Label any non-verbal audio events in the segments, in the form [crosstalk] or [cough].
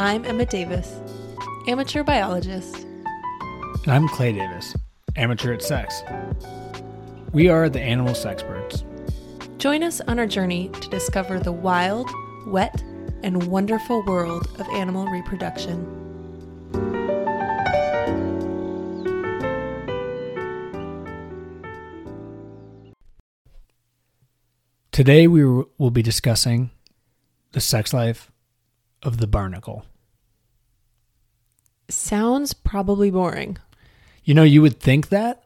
I'm Emma Davis, amateur biologist. And I'm Clay Davis, amateur at sex. We are the animal sexperts. Join us on our journey to discover the wild, wet, and wonderful world of animal reproduction. Today we will be discussing the sex life of the barnacle. Sounds probably boring. You know, you would think that,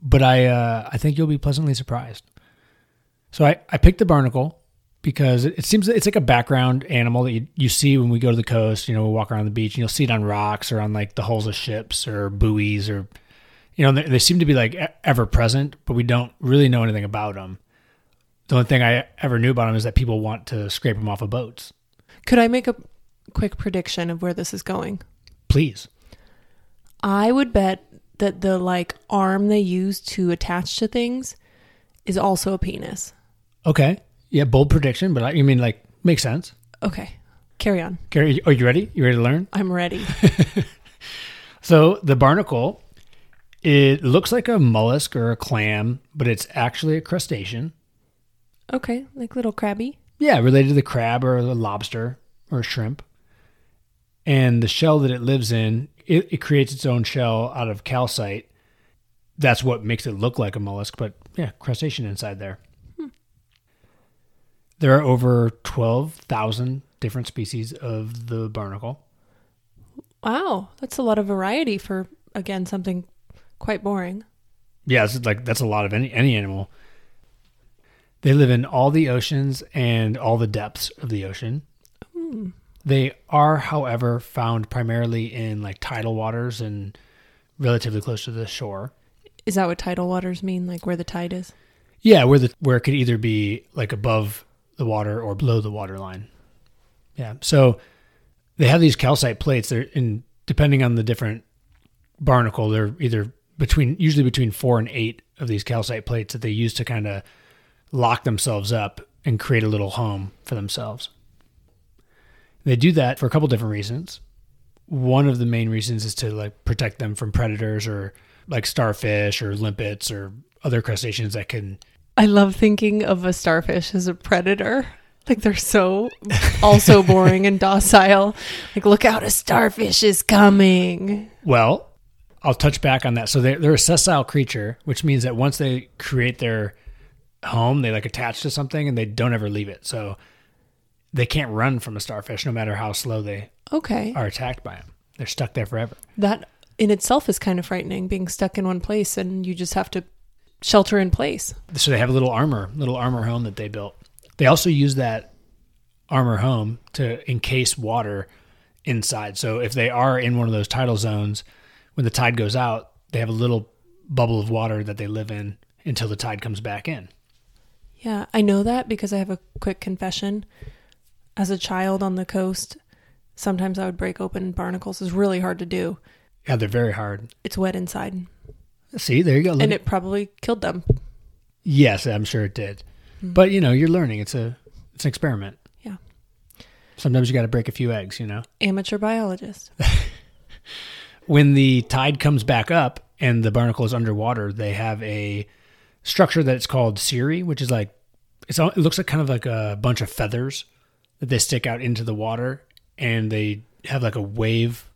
but I uh, I think you'll be pleasantly surprised. So I, I picked the barnacle because it, it seems it's like a background animal that you, you see when we go to the coast. You know, we walk around the beach and you'll see it on rocks or on like the hulls of ships or buoys or, you know, they, they seem to be like ever present, but we don't really know anything about them. The only thing I ever knew about them is that people want to scrape them off of boats. Could I make a quick prediction of where this is going? Please. I would bet that the like arm they use to attach to things is also a penis. Okay. Yeah, bold prediction, but I, you mean like makes sense. Okay. Carry on. Carrie, are you ready? You ready to learn? I'm ready. [laughs] so the barnacle, it looks like a mollusk or a clam, but it's actually a crustacean. Okay, like little crabby. Yeah, related to the crab or the lobster or shrimp. And the shell that it lives in, it, it creates its own shell out of calcite. That's what makes it look like a mollusk, but yeah, crustacean inside there. Hmm. There are over 12,000 different species of the barnacle. Wow, that's a lot of variety for again something quite boring. Yeah, it's like that's a lot of any any animal. They live in all the oceans and all the depths of the ocean. Hmm. They are, however, found primarily in like tidal waters and relatively close to the shore. Is that what tidal waters mean? Like where the tide is? Yeah, where the where it could either be like above the water or below the water line. Yeah. So they have these calcite plates. They're in depending on the different barnacle, they're either between usually between four and eight of these calcite plates that they use to kind of lock themselves up and create a little home for themselves. They do that for a couple different reasons. One of the main reasons is to like protect them from predators or like starfish or limpets or other crustaceans that can I love thinking of a starfish as a predator. Like they're so also [laughs] boring and docile. Like look out a starfish is coming. Well, I'll touch back on that. So they're, they're a sessile creature, which means that once they create their home, they like attach to something and they don't ever leave it. So they can't run from a starfish no matter how slow they okay are attacked by them. They're stuck there forever. That in itself is kind of frightening, being stuck in one place and you just have to shelter in place. So they have a little armor, little armor home that they built. They also use that armor home to encase water inside. So if they are in one of those tidal zones, when the tide goes out, they have a little bubble of water that they live in until the tide comes back in. Yeah, I know that because I have a quick confession. As a child on the coast, sometimes I would break open barnacles. It's really hard to do. Yeah, they're very hard. It's wet inside. See, there you go. Look. And it probably killed them. Yes, I'm sure it did. Mm-hmm. But you know, you're learning. It's a it's an experiment. Yeah. Sometimes you got to break a few eggs, you know. Amateur biologist. [laughs] [laughs] when the tide comes back up and the barnacle is underwater, they have a structure that it's called cirri, which is like it's it looks like kind of like a bunch of feathers that they stick out into the water, and they have like a wave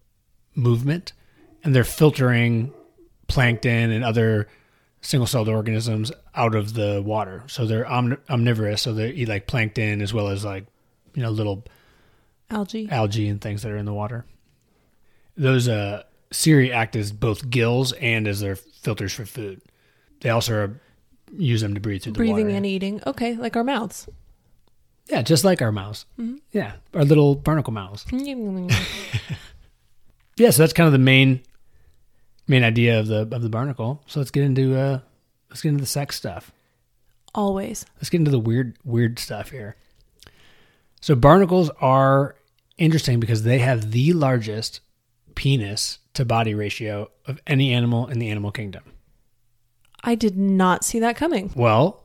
movement, and they're filtering plankton and other single-celled organisms out of the water. So they're omn- omnivorous, so they eat like plankton as well as like you know little algae, algae and things that are in the water. Those uh, cirri act as both gills and as their filters for food. They also are use them to breathe through Breathing the water. Breathing and eating. Okay, like our mouths. Yeah, just like our mouths. Mm-hmm. Yeah, our little barnacle mouths. [laughs] [laughs] yeah, so that's kind of the main main idea of the of the barnacle. So let's get into uh let's get into the sex stuff. Always. Let's get into the weird weird stuff here. So barnacles are interesting because they have the largest penis to body ratio of any animal in the animal kingdom. I did not see that coming. Well,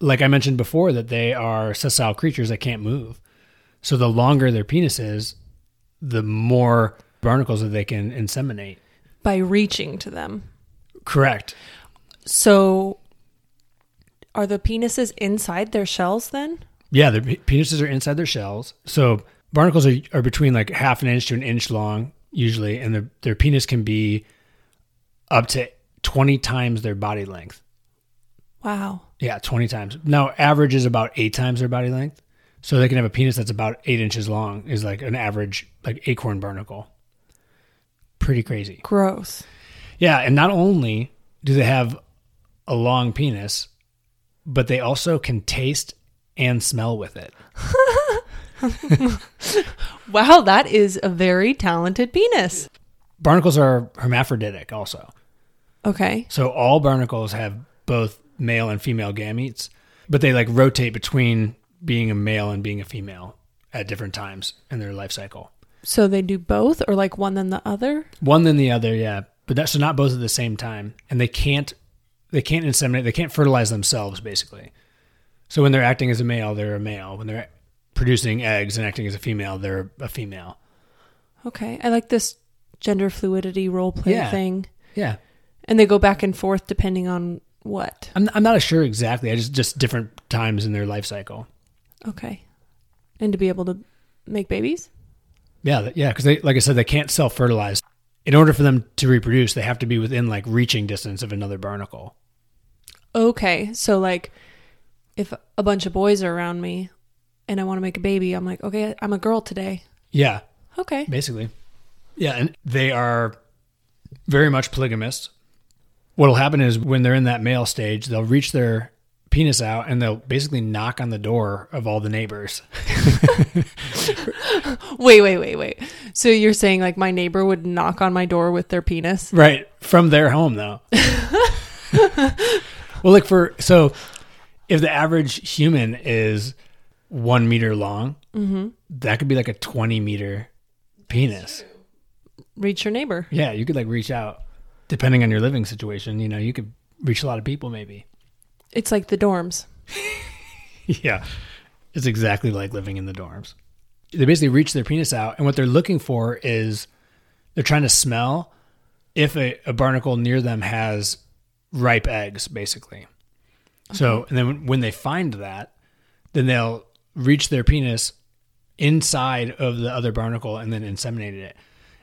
like I mentioned before, that they are sessile creatures that can't move. So the longer their penis is, the more barnacles that they can inseminate. By reaching to them. Correct. So are the penises inside their shells then? Yeah, their penises are inside their shells. So barnacles are, are between like half an inch to an inch long usually, and their their penis can be up to twenty times their body length. Wow. Yeah, twenty times. Now average is about eight times their body length. So they can have a penis that's about eight inches long is like an average like acorn barnacle. Pretty crazy. Gross. Yeah, and not only do they have a long penis, but they also can taste and smell with it. [laughs] Wow, that is a very talented penis. Barnacles are hermaphroditic also. Okay. So all barnacles have both male and female gametes, but they like rotate between being a male and being a female at different times in their life cycle. So they do both or like one then the other? One than the other, yeah. But that's so not both at the same time. And they can't they can't inseminate, they can't fertilize themselves basically. So when they're acting as a male, they're a male. When they're producing eggs and acting as a female, they're a female. Okay. I like this gender fluidity role play Yeah. thing. Yeah. And they go back and forth depending on what. I'm I'm not sure exactly. I just just different times in their life cycle. Okay. And to be able to make babies? Yeah, yeah, because they, like I said, they can't self fertilize. In order for them to reproduce, they have to be within like reaching distance of another barnacle. Okay. So like if a bunch of boys are around me and I want to make a baby, I'm like, okay, I'm a girl today. Yeah, Okay. basically. Yeah, and they are very much polygamous. What'll happen is when they're in that male stage, they'll reach their penis out and they'll basically knock on the door of all the neighbors. [laughs] Wait, wait, wait, wait. So you're saying like my neighbor would knock on my door with their penis? Right. From their home though. [laughs] well, look for so if the average human is one meter long, mm-hmm. that could be like a 20 meter penis. Reach your neighbor. Yeah. You could like reach out depending on your living situation. You know, you could reach a lot of people maybe. It's like the dorms. [laughs] yeah. It's exactly like living in the dorms. They basically reach their penis out, and what they're looking for is they're trying to smell if a, a barnacle near them has ripe eggs, basically. So, and then when they find that, then they'll reach their penis inside of the other barnacle and then inseminate it.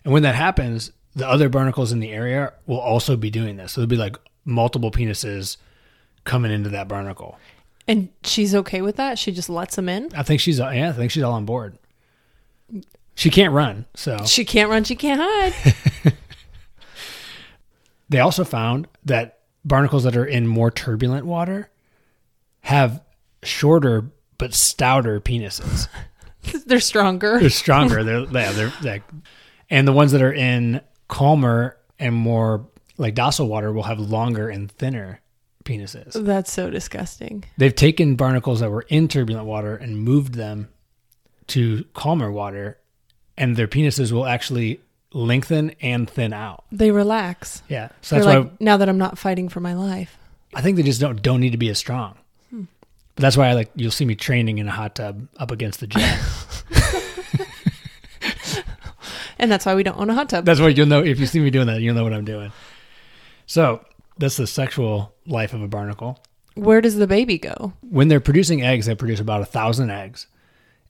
And when that happens, the other barnacles in the area will also be doing this. So there'll be like multiple penises coming into that barnacle. And she's okay with that? She just lets him in? I think she's yeah, I think she's all on board. She can't run, so She can't run, she can't hide. [laughs] they also found that barnacles that are in more turbulent water have shorter but stouter penises. [laughs] They're stronger. They're stronger. They're yeah, they're like, and the ones that are in calmer and more like docile water will have longer and thinner penises. That's so disgusting. They've taken barnacles that were in turbulent water and moved them to calmer water, and their penises will actually lengthen and thin out. They relax. Yeah, so They're that's like, why now that I'm not fighting for my life. I think they just don't don't need to be as strong. Hmm. But that's why I like you'll see me training in a hot tub up against the jet. [laughs] And that's why we don't own a hot tub. that's why you'll know if you see me doing that, you'll know what I'm doing. So that's the sexual life of a barnacle. Where does the baby go? When they're producing eggs, they produce about a thousand eggs,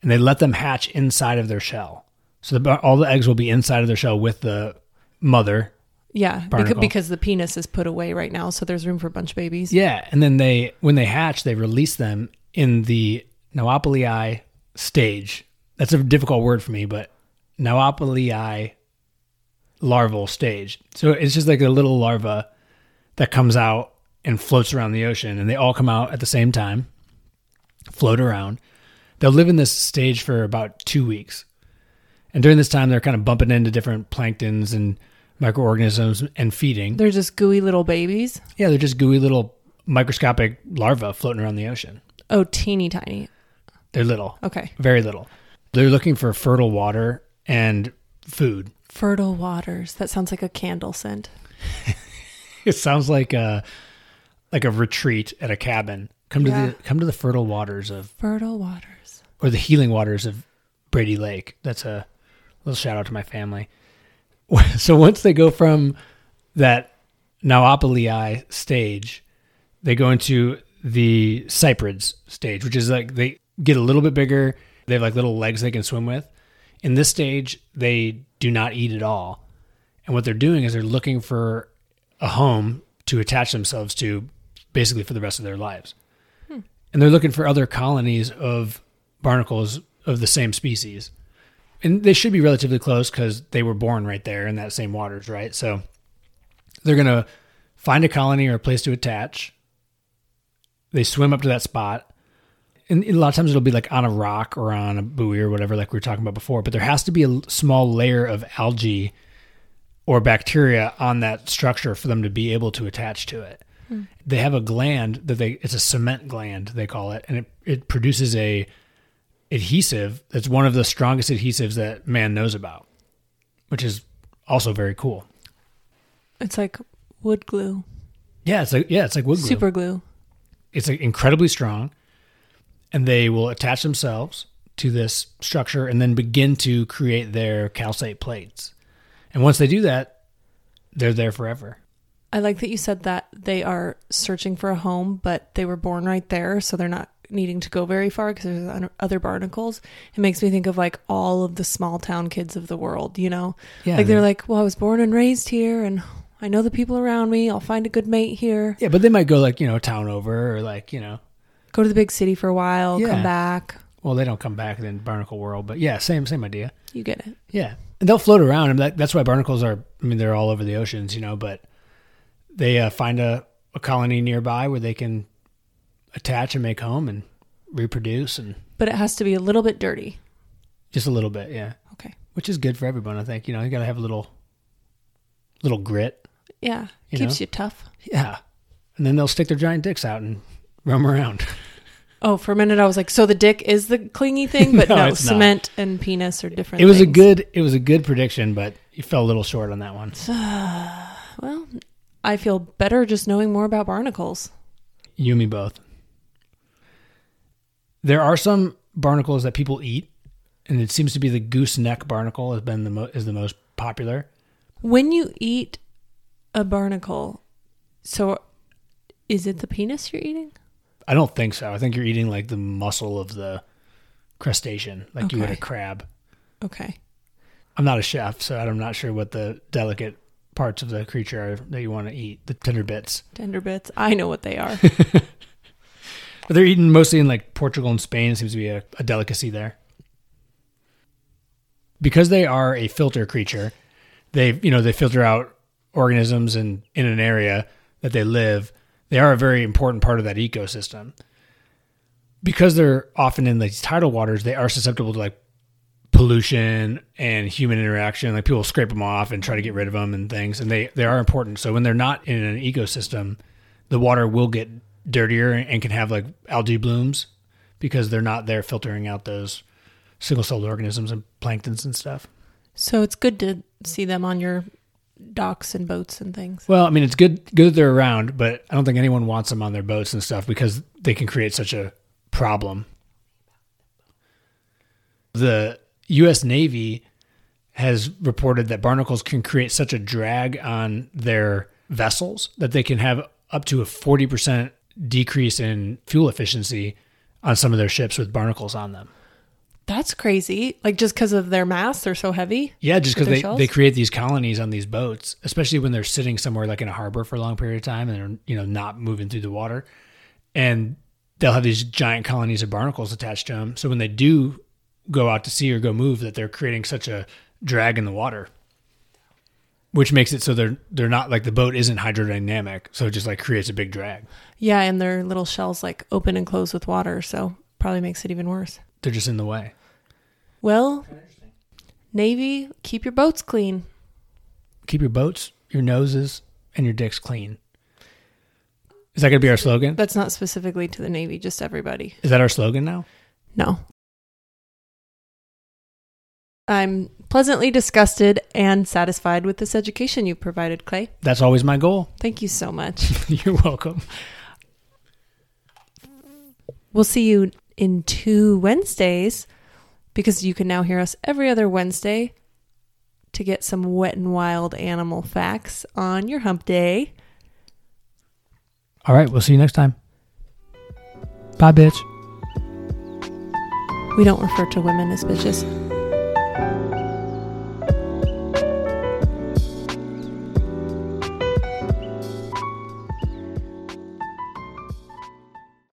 and they let them hatch inside of their shell. So the, all the eggs will be inside of their shell with the mother. Yeah, because, Barnacle. because the penis is put away right now, so there's room for a bunch of babies. Yeah, and then they when they hatch, they release them in the Noopolii stage. That's a difficult word for me, but Noopolii larval stage. So it's just like a little larva that comes out and floats around the ocean, and they all come out at the same time, float around. They'll live in this stage for about two weeks, and during this time, they're kind of bumping into different planktons and microorganisms and feeding. They're just gooey little babies. Yeah, they're just gooey little microscopic larvae floating around the ocean. Oh, teeny tiny. They're little, Okay. very little. They're looking for fertile water and food. Fertile waters. That sounds like a candle scent. [laughs] It sounds like a like a retreat at a cabin. Come to Yeah. the come to the fertile waters of Fertile waters. or the healing waters of Brady Lake. That's a little shout out to my family. [laughs] So once they go from that Nauopilii stage, they go into the cyprids stage, which is like they get a little bit bigger. They have like little legs they can swim with. In this stage, they do not eat at all. And what they're doing is they're looking for a home to attach themselves to basically for the rest of their lives. Hmm. And they're looking for other colonies of barnacles of the same species. And they should be relatively close because they were born right there in that same waters, right? So they're going to find a colony or a place to attach. They swim up to that spot. And a lot of times it'll be like on a rock or on a buoy or whatever, like we were talking about before. But there has to be a small layer of algae or bacteria on that structure for them to be able to attach to it. Hmm. They have a gland that they it's a cement gland they call it, and it, it produces a adhesive that's one of the strongest adhesives that man knows about, which is also very cool. It's like wood glue. Yeah, it's like yeah, it's like wood glue. Super glue. It's like incredibly strong, and they will attach themselves to this structure and then begin to create their calcite plates. And once they do that, they're there forever. I like that you said that they are searching for a home, but they were born right there, so they're not needing to go very far because there's other barnacles. It makes me think of like all of the small town kids of the world, you know? Yeah. Like they're like, well, I was born and raised here and I know the people around me. I'll find a good mate here. Yeah, but they might go like, you know, town over or like, you know, go to the big city for a while, yeah. come back. Well, they don't come back in barnacle world, but yeah, same same idea. You get it. Yeah. And they'll float around and that, that's why barnacles are I mean they're all over the oceans, you know, but they uh, find a, a colony nearby where they can attach and make home and reproduce and But it has to be a little bit dirty. just a little bit, yeah. Okay. Which is good for everyone, I think. You know, you got to have a little little grit. Yeah. You Keeps know? you tough. Yeah. And then they'll stick their giant dicks out and roam around. Oh, for a minute I was like, so the dick is the clingy thing, but [laughs] No, no, it's not. cement and penis are different. It was a things. good it was a good prediction, but you fell a little short on that one. [sighs] Well, I feel better just knowing more about barnacles. You and me both. There are some barnacles that people eat, and it seems to be the gooseneck barnacle has been the mo- is the most popular. When you eat a barnacle, so is it the penis you're eating? I don't think so. I think you're eating like the muscle of the crustacean, like you would a Okay. crab. Okay. I'm not a chef, so I'm not sure what the delicate parts of the creature are that you want to eat, the tender bits. Tender bits. I know what they are. [laughs] But they're eaten mostly in like Portugal and Spain. It seems to be a, a delicacy there. Because they are a filter creature, they you know they filter out organisms in in an area that they live. They are a very important part of that ecosystem. Because they're often in these tidal waters, they are susceptible to like pollution and human interaction. Like people scrape them off and try to get rid of them and things, and they they are important. So when they're not in an ecosystem, the water will get dirtier and can have like algae blooms because they're not there filtering out those single-celled organisms and planktons and stuff. so it's good to see them on your docks and boats and things. Well, I mean, it's good good that they're around, but I don't think anyone wants them on their boats and stuff because they can create such a problem. The U.S. Navy has reported that barnacles can create such a drag on their vessels that they can have up to a 40% decrease in fuel efficiency on some of their ships with barnacles on them. That's crazy. Like just because of their mass, they're so heavy. Yeah, just because they, shells? they create these colonies on these boats, especially when they're sitting somewhere like in a harbor for a long period of time and they're you know not moving through the water, and they'll have these giant colonies of barnacles attached to them. So when they do go out to sea or go move, that they're creating such a drag in the water, which makes it so they're they're not like the boat isn't hydrodynamic, so it just like creates a big drag. Yeah, and their little shells like open and close with water, so probably makes it even worse. They're just in the way. Well, Navy, keep your boats clean. Keep your boats, your noses, and your dicks clean. Is that going to be our slogan? That's not specifically to the Navy, just everybody. Is that our slogan now? No. I'm pleasantly disgusted and satisfied with this education you provided, Clay. That's always my goal. [laughs] Thank you so much. You're welcome. we'll see you in two Wednesdays because you can now hear us every other Wednesday to get some wet and wild animal facts on your hump day. All right, we'll see you next time. Bye, bitch. We don't refer to women as bitches.